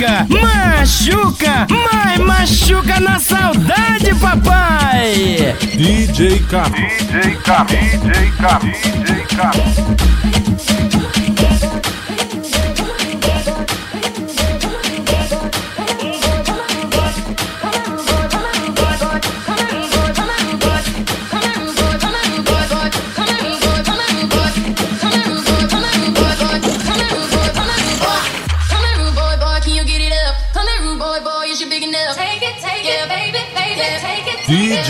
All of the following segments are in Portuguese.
machuca, machuca, mas machuca na saudade, papai. DJ K, DJ K, DJ K, DJ K.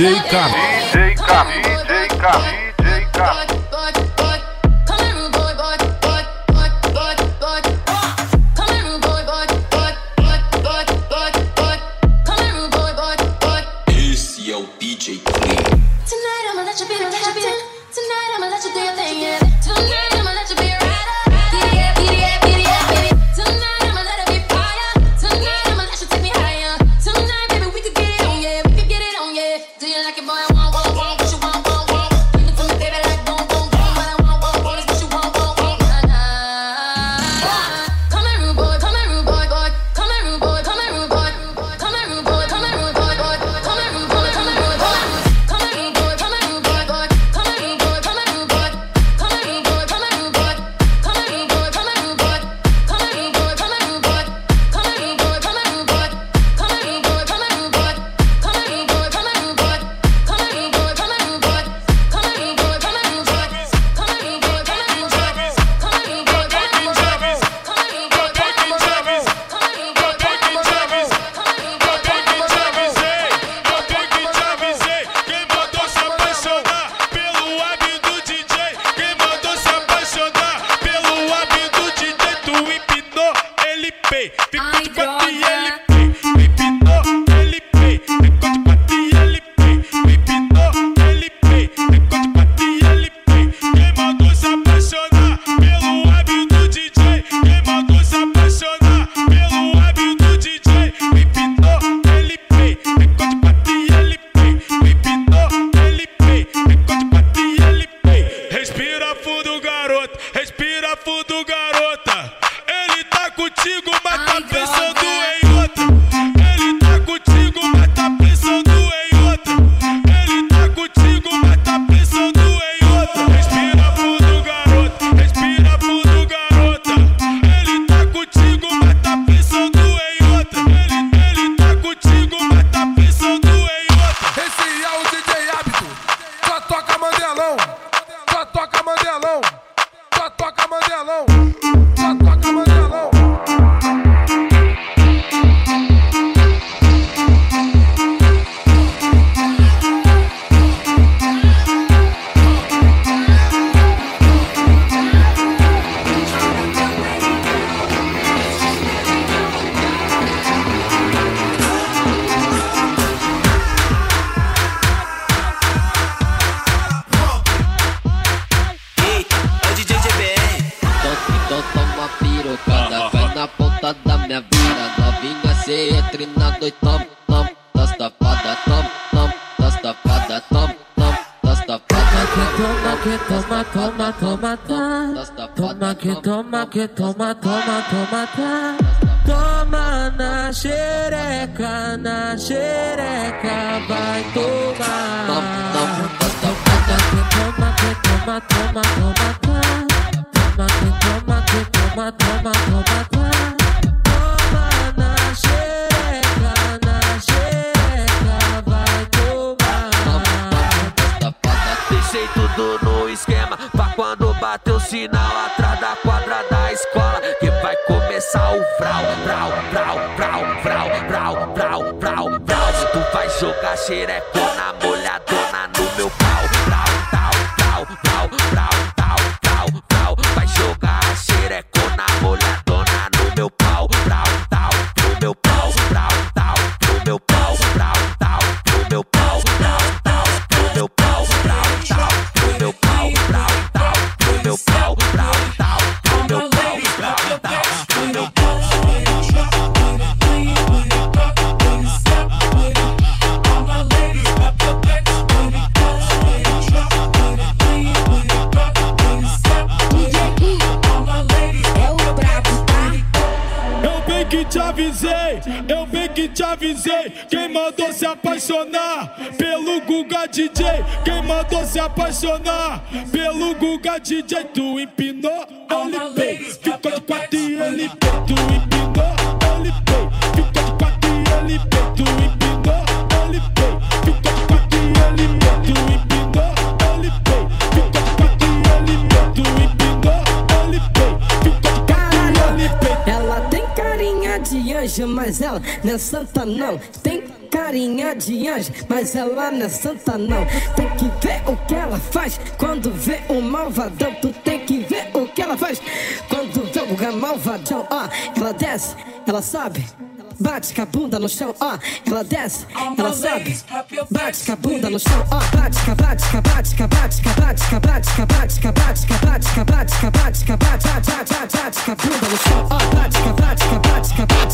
DJ K. DJ K. DJ K. que toma, toma, toma, tá. Toma na xereca, na xereca, vai tomar. Toma, que toma, que toma, toma, toma, tá. Toma, que toma, que toma, toma, toma, tá. Toma na xereca, na xereca, vai tomar. Deixei tudo no esquema, pra quando bater o sinal atrás da quadra da escola que vai começar o vrau, vrau, vrau, vrau, vrau, vrau, vrau, vrau. Tu vai jogar xerecona molhadona no meu pau, avisei, eu bem que te avisei. Quem mandou se apaixonar pelo Guga DJ? Quem mandou se apaixonar pelo Guga DJ? Tu empinou, ele pei. Ficou de quatro e ele pei. Tu empinou, ele pei. Ficou de quatro e. Tu empinou, mas ela não é santa não. Tem carinha de anjo, mas ela não é santa não. Tem que ver o que ela faz quando vê um malvadão. Tu tem que ver o que ela faz quando vê um malvadão. Ó, ela desce, ela sobe. Bate com a bunda no chão, ó, ela desce, ela sobe. Bate com a bunda no chão, ó, bate, com a- bate, com a- bate, com a- bate, com a- bate, com a- bate, com a- bate, com a- bate, com a- bate, com a- bate, com a- bate, com a- bate, bate, bate, bate, bate com a bunda no chão, ó, bate, com a- bate, com a- bate, com a- bate, com a- bate,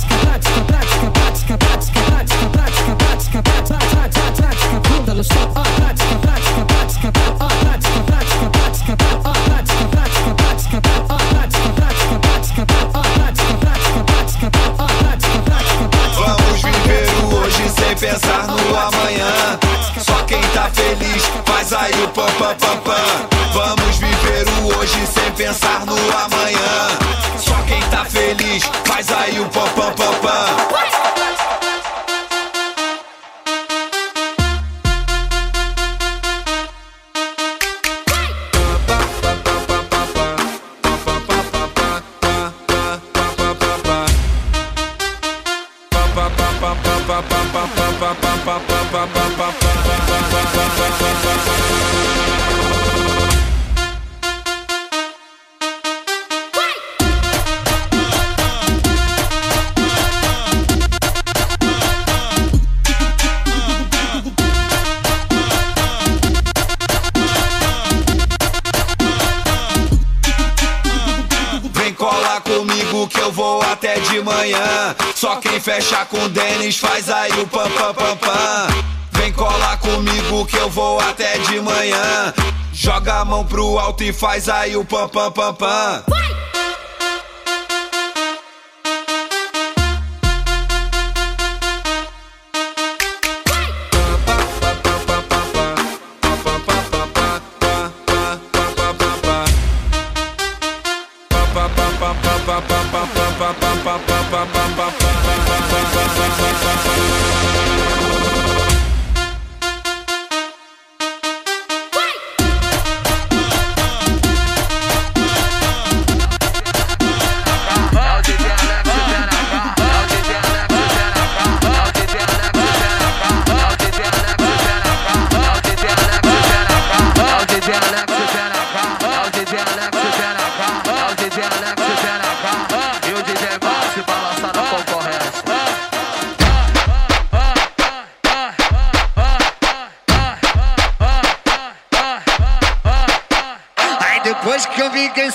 até de manhã. Só quem fecha com Denis faz aí o pam pam pam pam. Vem colar comigo que eu vou até de manhã. Joga a mão pro alto e faz aí o pam pam pam pam.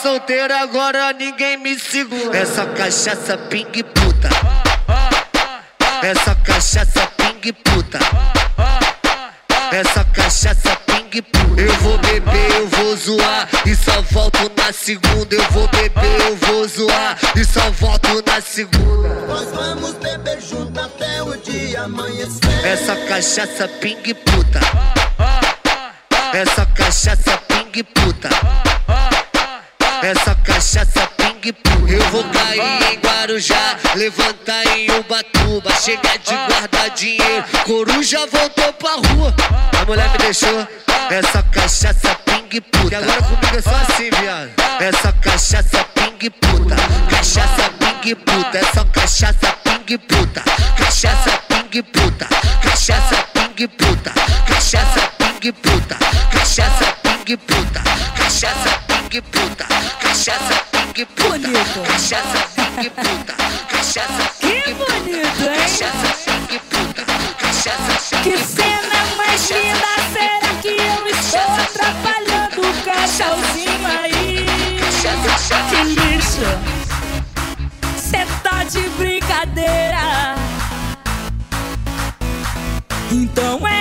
Solteiro, agora ninguém me segura. Essa cachaça ping puta. Essa cachaça ping puta. Essa cachaça ping puta. Eu vou beber, eu vou zoar. E só volto na segunda. Eu vou beber, eu vou zoar. E só volto na segunda. Nós vamos beber junto até o dia amanhecer. Essa cachaça ping puta. Essa cachaça ping puta. Essa cachaça ping puta. Eu vou cair em Guarujá, levantar em Ubatuba, chegar de guardar dinheiro. Coruja voltou pra rua. A mulher me deixou. Essa cachaça ping puta. E agora comigo é só assim, viado. Essa cachaça ping puta. Cachaça ping puta. Essa cachaça ping puta. Cachaça ping puta. Cachaça ping puta. Cachaça ping puta. Cachaça ping puta. Cachaça ping puta. Cachaça ping puta. Cachaça ping puta. Cachaça ping puta. Cachaça ping puta. Cachaça Que cena mais linda, será que eu estou atrapalhando o casalzinho aí? Que lixo, cê tá de brincadeira. Então é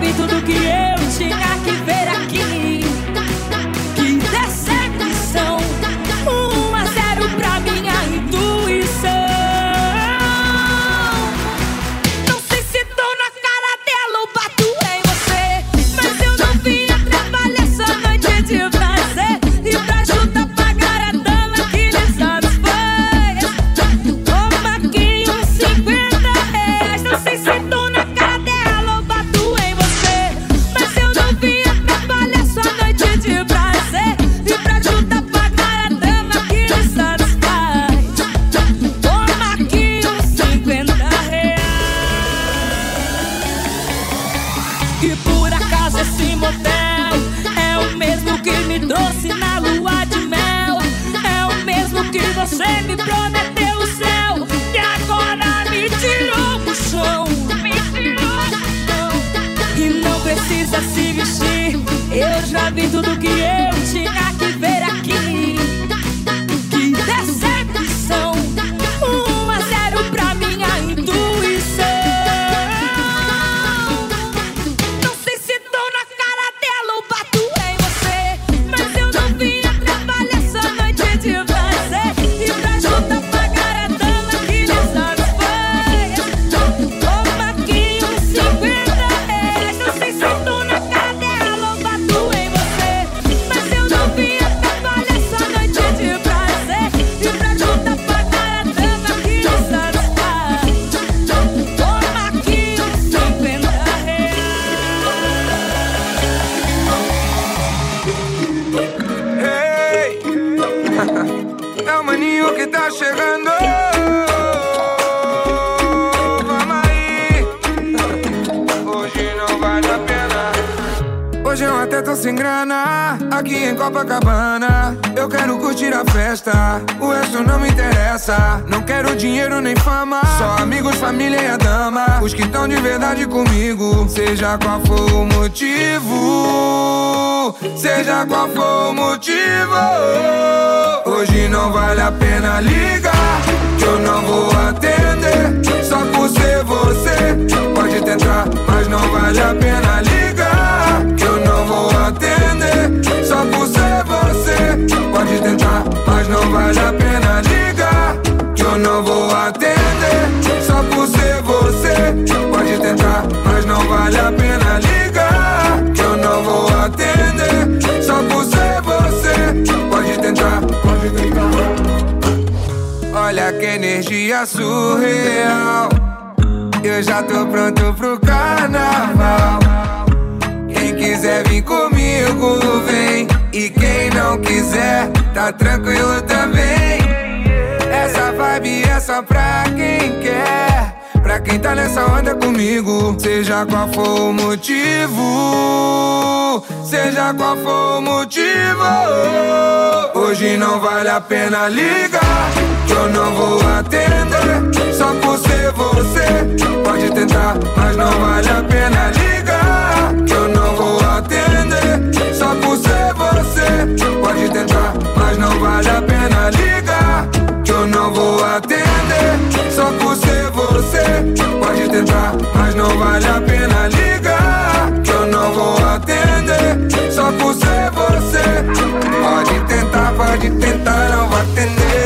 Vi tudo que já vi tudo que eu tinha curtir a festa. O resto não me interessa. Não quero dinheiro nem fama. Só amigos, família e a dama. Os que estão de verdade comigo. Seja qual for o motivo. Seja qual for o motivo. Hoje não vale a pena ligar. Que eu não vou atender. Só por ser você. Pode tentar, mas não vale a pena ligar. Que eu não vou atender. Só por ser você. Pode tentar, mas não vale a pena ligar. Que eu não vou atender. Só por ser você. Pode tentar, mas não vale a pena ligar. Que eu não vou atender. Só por ser você. Pode tentar, pode tentar. Olha que energia surreal. Eu já tô pronto pro carnaval. Quem quiser vir comigo, vem. E quem não quiser, tá tranquilo também. Essa vibe é só pra quem quer. Pra quem tá nessa onda comigo, seja qual for o motivo, seja qual for o motivo. Hoje não vale a pena ligar, eu não vou atender. Só por ser você, pode tentar, mas não vale a pena ligar, eu não vou atender. Só por ser pode tentar, mas não vale a pena ligar, que eu não vou atender. Só por ser você, pode tentar, mas não vale a pena ligar, que eu não vou atender. Só por ser você, pode tentar, pode tentar, não vai atender.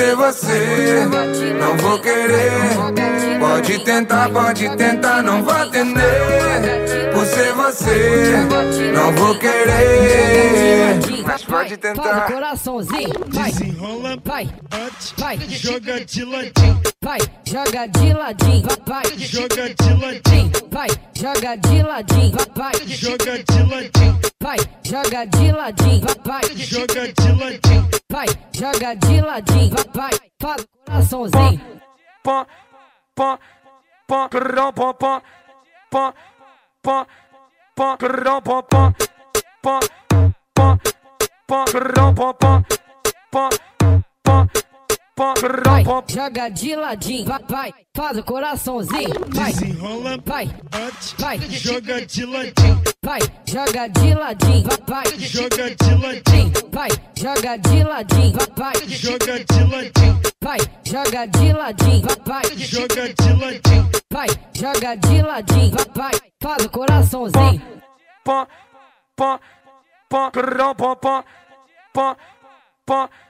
Ser você, não vou querer. Pode tentar, pode tentar, não vai atender. Por ser você, não vou querer. Mas pode tentar. coraçãozinho, vai, Desenrola, vai, vai, joga de ladinho, vai, joga de ladinho, vai, vai, joga de ladinho, vai, joga de ladinho, vai, vai, joga de ladinho, vai, joga de ladinho, vai, vai, joga de ladinho. vai, joga de ladinho, vai, vai, fala coraçãozinho. pom, pom, pom, crão, pom, pom, pom, pom, pom, crão, pom, pom, pom, pom, pom, crão, pom, pom, pom, pom, vai, joga de ladinho, vai, vai, faz o coraçãozinho, vai, Desenrola, vai, bate, vai, joga de ladinho, vai, joga de ladinho, vai, vai, joga de ladinho, vai, joga de ladinho, vai, vai, joga de ladinho, vai, joga de ladinho, vai, vai, joga de ladinho. vai, joga de ladinho, vai, vai, faz o coraçãozinho. pom, pom, pom, crão, pom, pom, pom, pom, pom, crão, pom,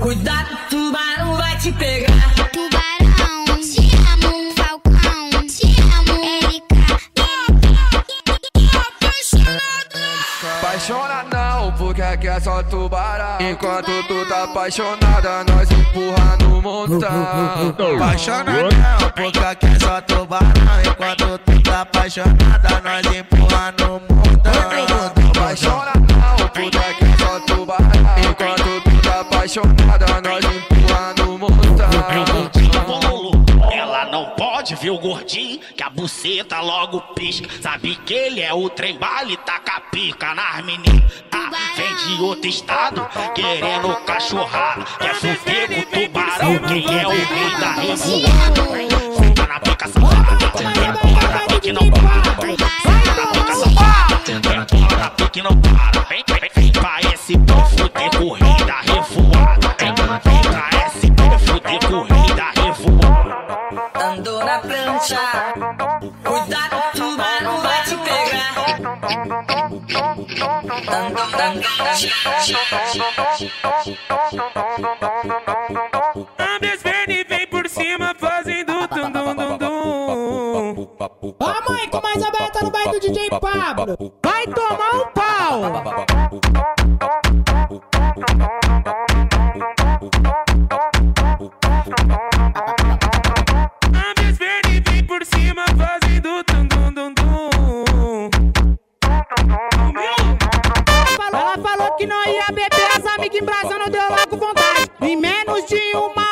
cuidado, tubarão vai te pegar. Não, porque aqui é só tubarão. Enquanto tu tá apaixonada, nós empurra no montão. Apaixona não, porque aqui é só tubarão. Enquanto tu tá apaixonada, nós empurra no mundão Apaixona não, porque é só tubarão. Enquanto tu tá apaixonada, nós empurra no montão pode ver o gordinho, que a buceta logo pisca. Sabe que ele é o trem bala e taca pica nas meninas. Tá? Vem de outro estado, querendo cachorrada. Quer fuder com o tubarão, quem é o rei da revoada? Senta na pica safada, empurra na pica e não para. Senta na pica safada, empurra na pica e não para. Vem, vem, vem pra esse pau fuder com o rei da revoada. Vem, pra esse pau fuder com o rei prancha, cuidado, tubarão vai te pegar. Na Ambas vem por cima fazendo tum dum dum dum. Ó mãe, com mais aberta no baile do DJ Pablo. Vai tomar um pau. Beber, as amigas embrasando, deu logo vontade. Em menos de uma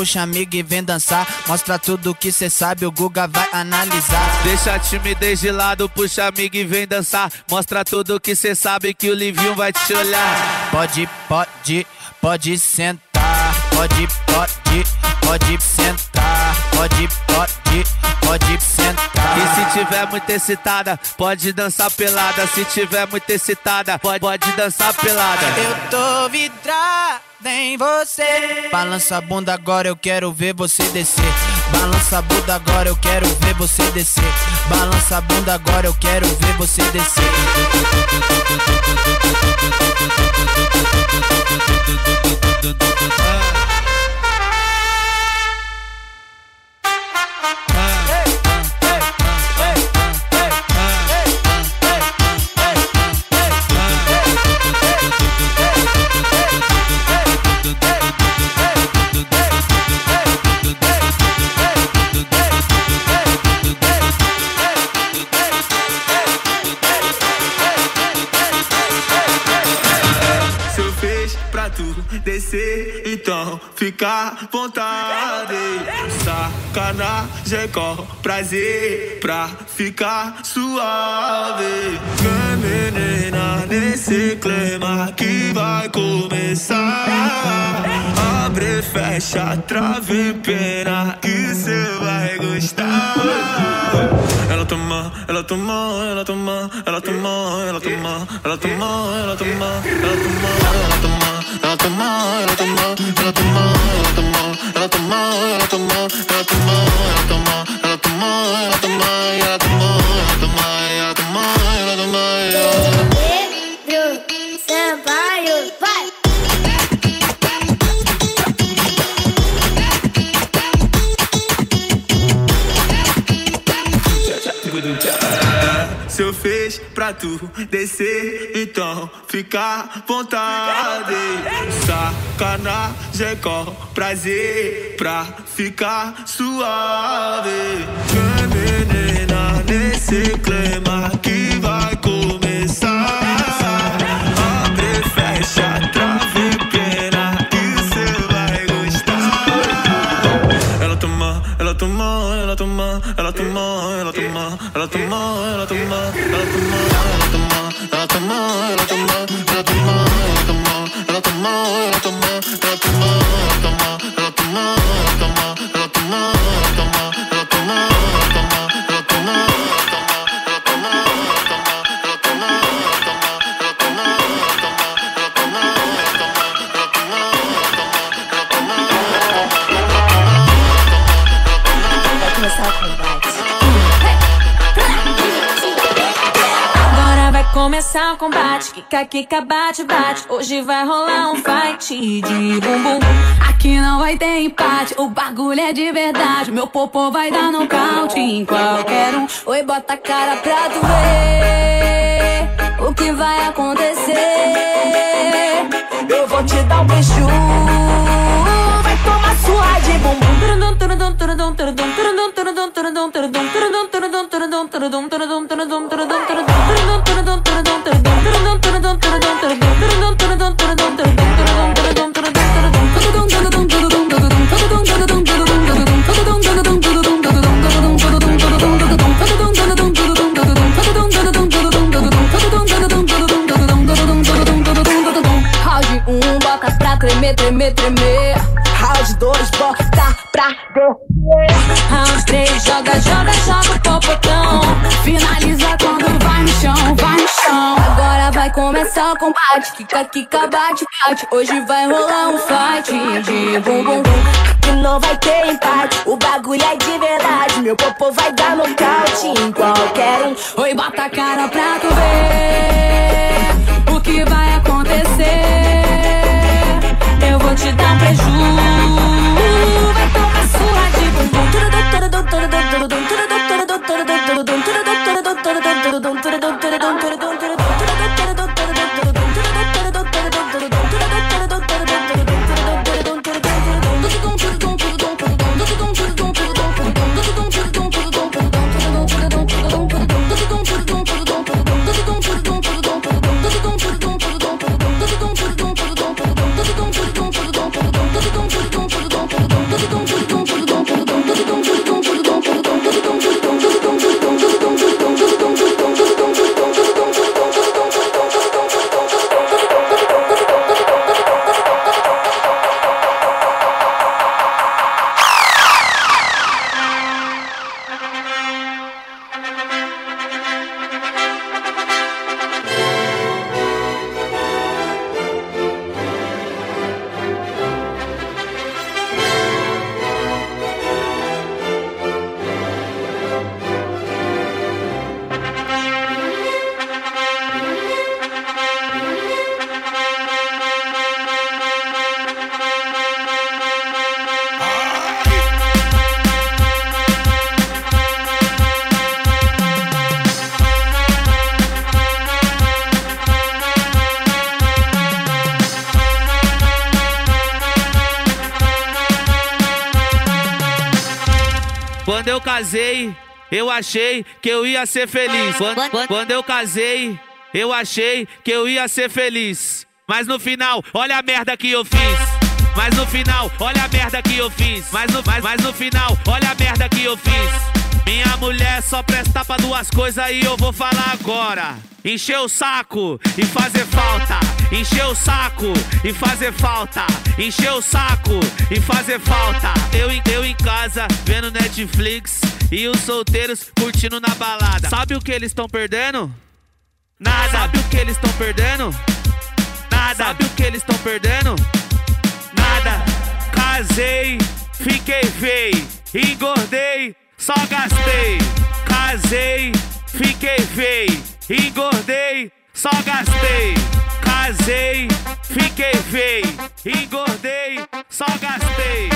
puxa amigo e vem dançar. Mostra tudo que cê sabe, o Guga vai analisar. Deixa a timidez de lado, puxa amigo e vem dançar. Mostra tudo que cê sabe que o Livinho vai te olhar. Pode, pode, pode sentar. Pode, pode, pode sentar. Tiver muito excitada, pode dançar pelada. Se tiver muito excitada, pode, pode dançar pelada. Eu tô vidrada em você. Balança a bunda agora, eu quero ver você descer. Balança a bunda agora, eu quero ver você descer. Balança a bunda agora, eu quero ver você descer. Então fica à vontade. Sacanagem com prazer pra ficar suave. Menina nesse clima que vai começar. Abre, fecha, trave, pena que cê vai gostar. Ela toma, ela toma, ela toma, ela toma, ela toma, ela toma, ela toma, ela toma, ela toma, ela toma, ela toma, ela toma, la tomó, la tomó, la tomó, la tomó. Tu descer, então fica à vontade. Sacanagem com prazer pra ficar suave. Menina nesse clima que kika, bate, bate. Hoje vai rolar um fight de bumbum. Aqui não vai ter empate. O bagulho é de verdade. Meu popô vai dar nocaute em qualquer um. Oi, bota a cara pra tu ver o que vai acontecer. Eu vou te dar um beijo. Vai tomar sua de bumbum. O combate. Kika, kika, bate, bate. Hoje vai rolar um fight de bumbum. Que não vai ter empate. O bagulho é de verdade. Meu popô vai dar nocaute em qualquer um. Oi, bota a cara pra tu ver o que vai acontecer. Eu vou te dar um beijo. Vai tomar sua de bumbum. Eu achei que eu ia ser feliz. Quando, quando- eu casei, eu achei que eu ia ser feliz. Mas no final, olha a merda que eu fiz. Mas no final, olha a merda que eu fiz. Mas no, mas, mas no final, olha a merda que eu fiz. Minha mulher só presta pra duas coisas e eu vou falar agora. Encher o saco e fazer falta. Encher o saco e fazer falta. Encher o saco e fazer falta. Eu, eu em casa vendo Netflix e os solteiros curtindo na balada. Sabe o que eles estão perdendo? Nada. Sabe o que eles estão perdendo? Nada. Sabe o que eles estão perdendo? Nada. Casei, fiquei feio, engordei, só gastei. Casei, fiquei feio, engordei, só gastei. Casei, fiquei feio, engordei, só gastei.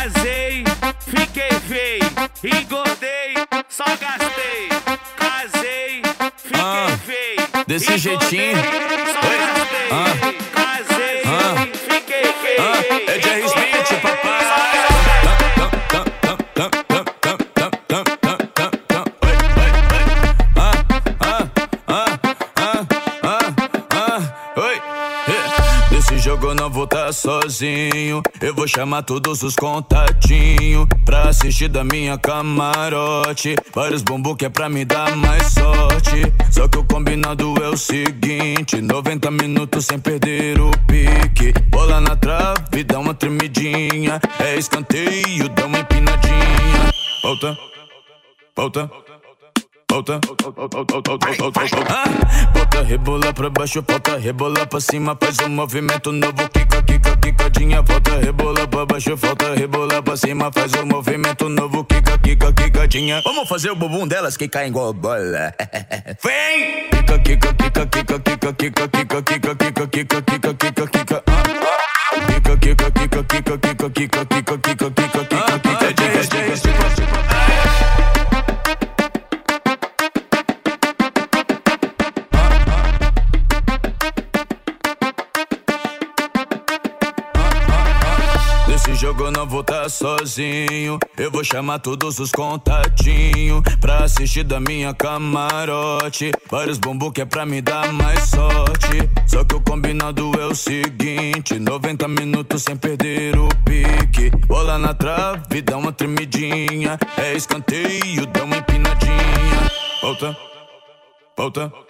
Casei, fiquei feio, engordei, só gastei. Casei, fiquei feio. desse jeitinho. Só gastei. Casei, sozinho. Eu vou chamar todos os contatinhos pra assistir da minha camarote. Vários bumbum que é pra me dar mais sorte. Só que o combinado é o seguinte: 90 minutos sem perder o pique. Bola na trave, dá uma tremidinha. É escanteio, dá uma empinadinha. Volta, volta. Volta, Ah, bota rebola pra baixo, volta rebola pra cima, faz um movimento novo, quica, quica, quicadinha, volta rebola pra baixo, volta rebola pra cima, faz um movimento novo, quica, quica, quicadinha. Vamos fazer o bumbum delas que caem igual bola. Vem! Quica, quica, quica, quica, quica, quica, quica, quica, quica, quica, quica, quica, quica. ah. Quica, quica, quica, quica, quica, quica, quica, quica, quica, quica, quica, quica, quica. Eu não vou tá sozinho. Eu vou chamar todos os contatinhos pra assistir da minha camarote. Vários bumbum que é pra me dar mais sorte. Só que o combinado é o seguinte: 90 minutos sem perder o pique. Bola na trave, dá uma tremidinha. É escanteio, dá uma empinadinha. Volta, volta.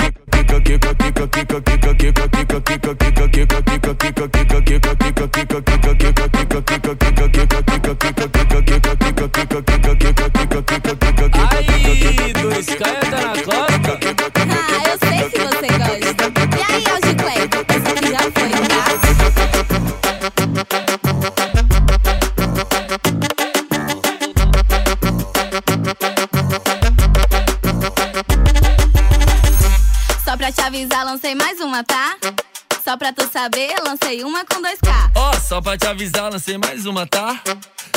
Aí, dois caia tá na costa. Avisar, lancei mais uma, tá? Só pra tu saber, lancei uma com 2K. Ó, só pra te avisar, lancei mais uma, tá?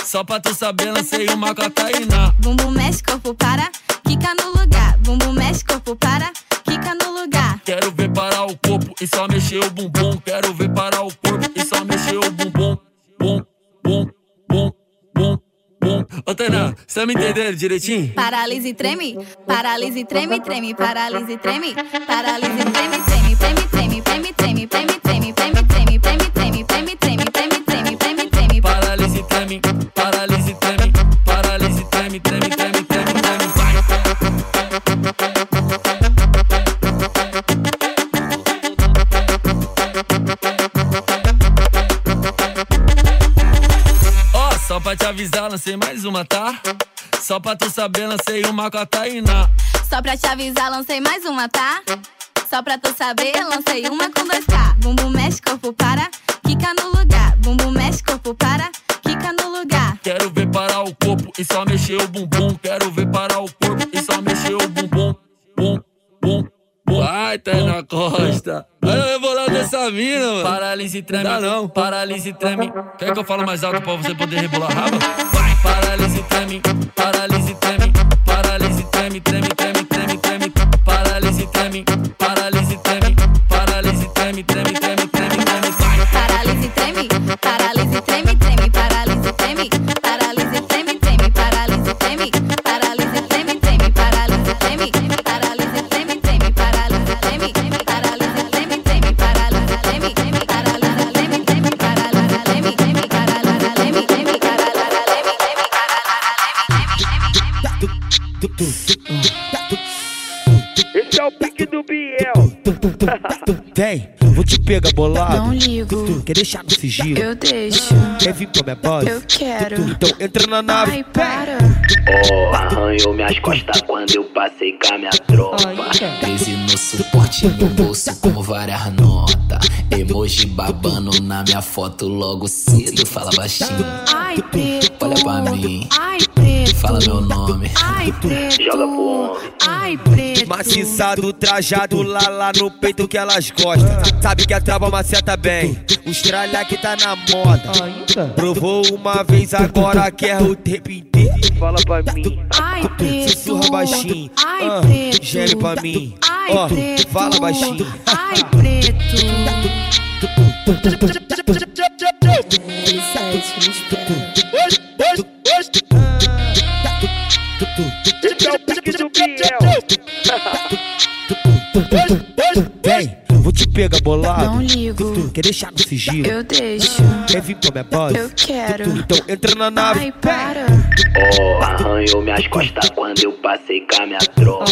Só pra tu saber, lancei uma com a Tainá. Bumbum mexe, corpo para, quica no lugar. Bumbum mexe, corpo para, quica no lugar. Quero ver parar o corpo e só mexer o bumbum. Quero ver parar o corpo e só mexer o bumbum. Bum, bum, bum, bum. Ô, Tainá, você tá me entendendo direitinho? Paralise e treme, paralise e treme, treme, paralise e treme, paralise e treme, treme, treme, treme, treme, treme, treme, treme, treme, treme, treme, treme, treme, treme, treme, treme, treme, treme. Paralise, treme, paralise, avisar, lancei mais uma, tá? Só pra tu saber, lancei uma com a Tainá. Só pra te avisar, lancei mais uma, tá? Só pra tu saber, lancei uma com 2K. Bumbum mexe, corpo para, quica no lugar. Bumbum mexe, corpo para, quica no lugar. quero ver parar o corpo e só mexer o bumbum. Quero ver parar o corpo bum. Vai, Tainá Costa. Olha eu vou lá dessa mina, mano. Paralise treme. Dá não. Paralise treme. Quer que eu fale mais alto pra você poder rebolar a raba? Vai. Paralise treme. Paralise treme. Paralise treme, treme, treme, treme, treme. Paralise treme. Vem, vou te pegar bolado. Não ligo. Quer deixar no sigilo? Eu deixo. Quer vir pra minha base? Eu quero. Então entra na nave. Ai, para. Oh, arranhou minhas costas quando eu passei com a minha tropa. 13 no suporte no bolso com várias notas. Emoji babando na minha foto logo cedo. Fala baixinho. Ai. Olha pra mim. Ai, preto. Fala meu nome. Ai, preto. Joga pro homem. Ai, preto. Maciçado, trajado lá lá no peito que elas gostam. Sabe que a trava maceta bem. Os tralha que tá na moda. Provou uma vez, agora quer o tempo inteiro. Fala pra mim. Ai, preto. Sussurra baixinho. Ai, ah, preto. Geme pra mim. Ai, Ó, preto. fala baixinho. Ai, preto. Vem, vou te pegar bolado. Não ligo. Quer deixar no sigilo? Eu deixo. Quer vir pra minha base? Eu quero. Então entra na nave. Ai, para. Oh, arranhou minhas costas quando eu passei com a minha tropa.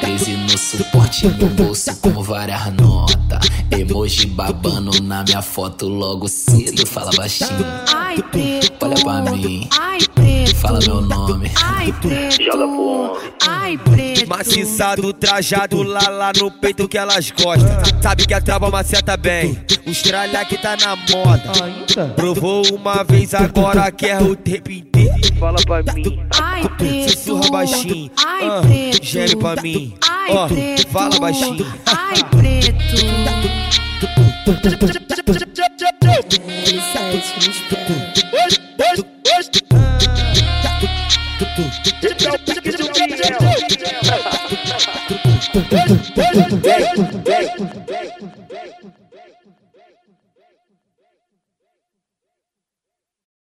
13 no suporte no bolso com várias notas. Emoji babando na minha foto logo cedo. Fala baixinho. Ai, preto. Olha pra mim. Ai, preto. Fala meu nome. Ai, preto. Joga pro homem. Ai, preto. Maciçado, trajado lá lá no peito que elas gostam. Sabe que a trava maceta bem. Os tralha que tá na moda. Provou uma vez, agora quer o tempo inteiro. Fala pra mim. Ai, preto. Sussurra baixinho. Ai, ah, preto. Geme pra mim. Ai, preto. fala baixinho. Ai, preto. Esse é o pique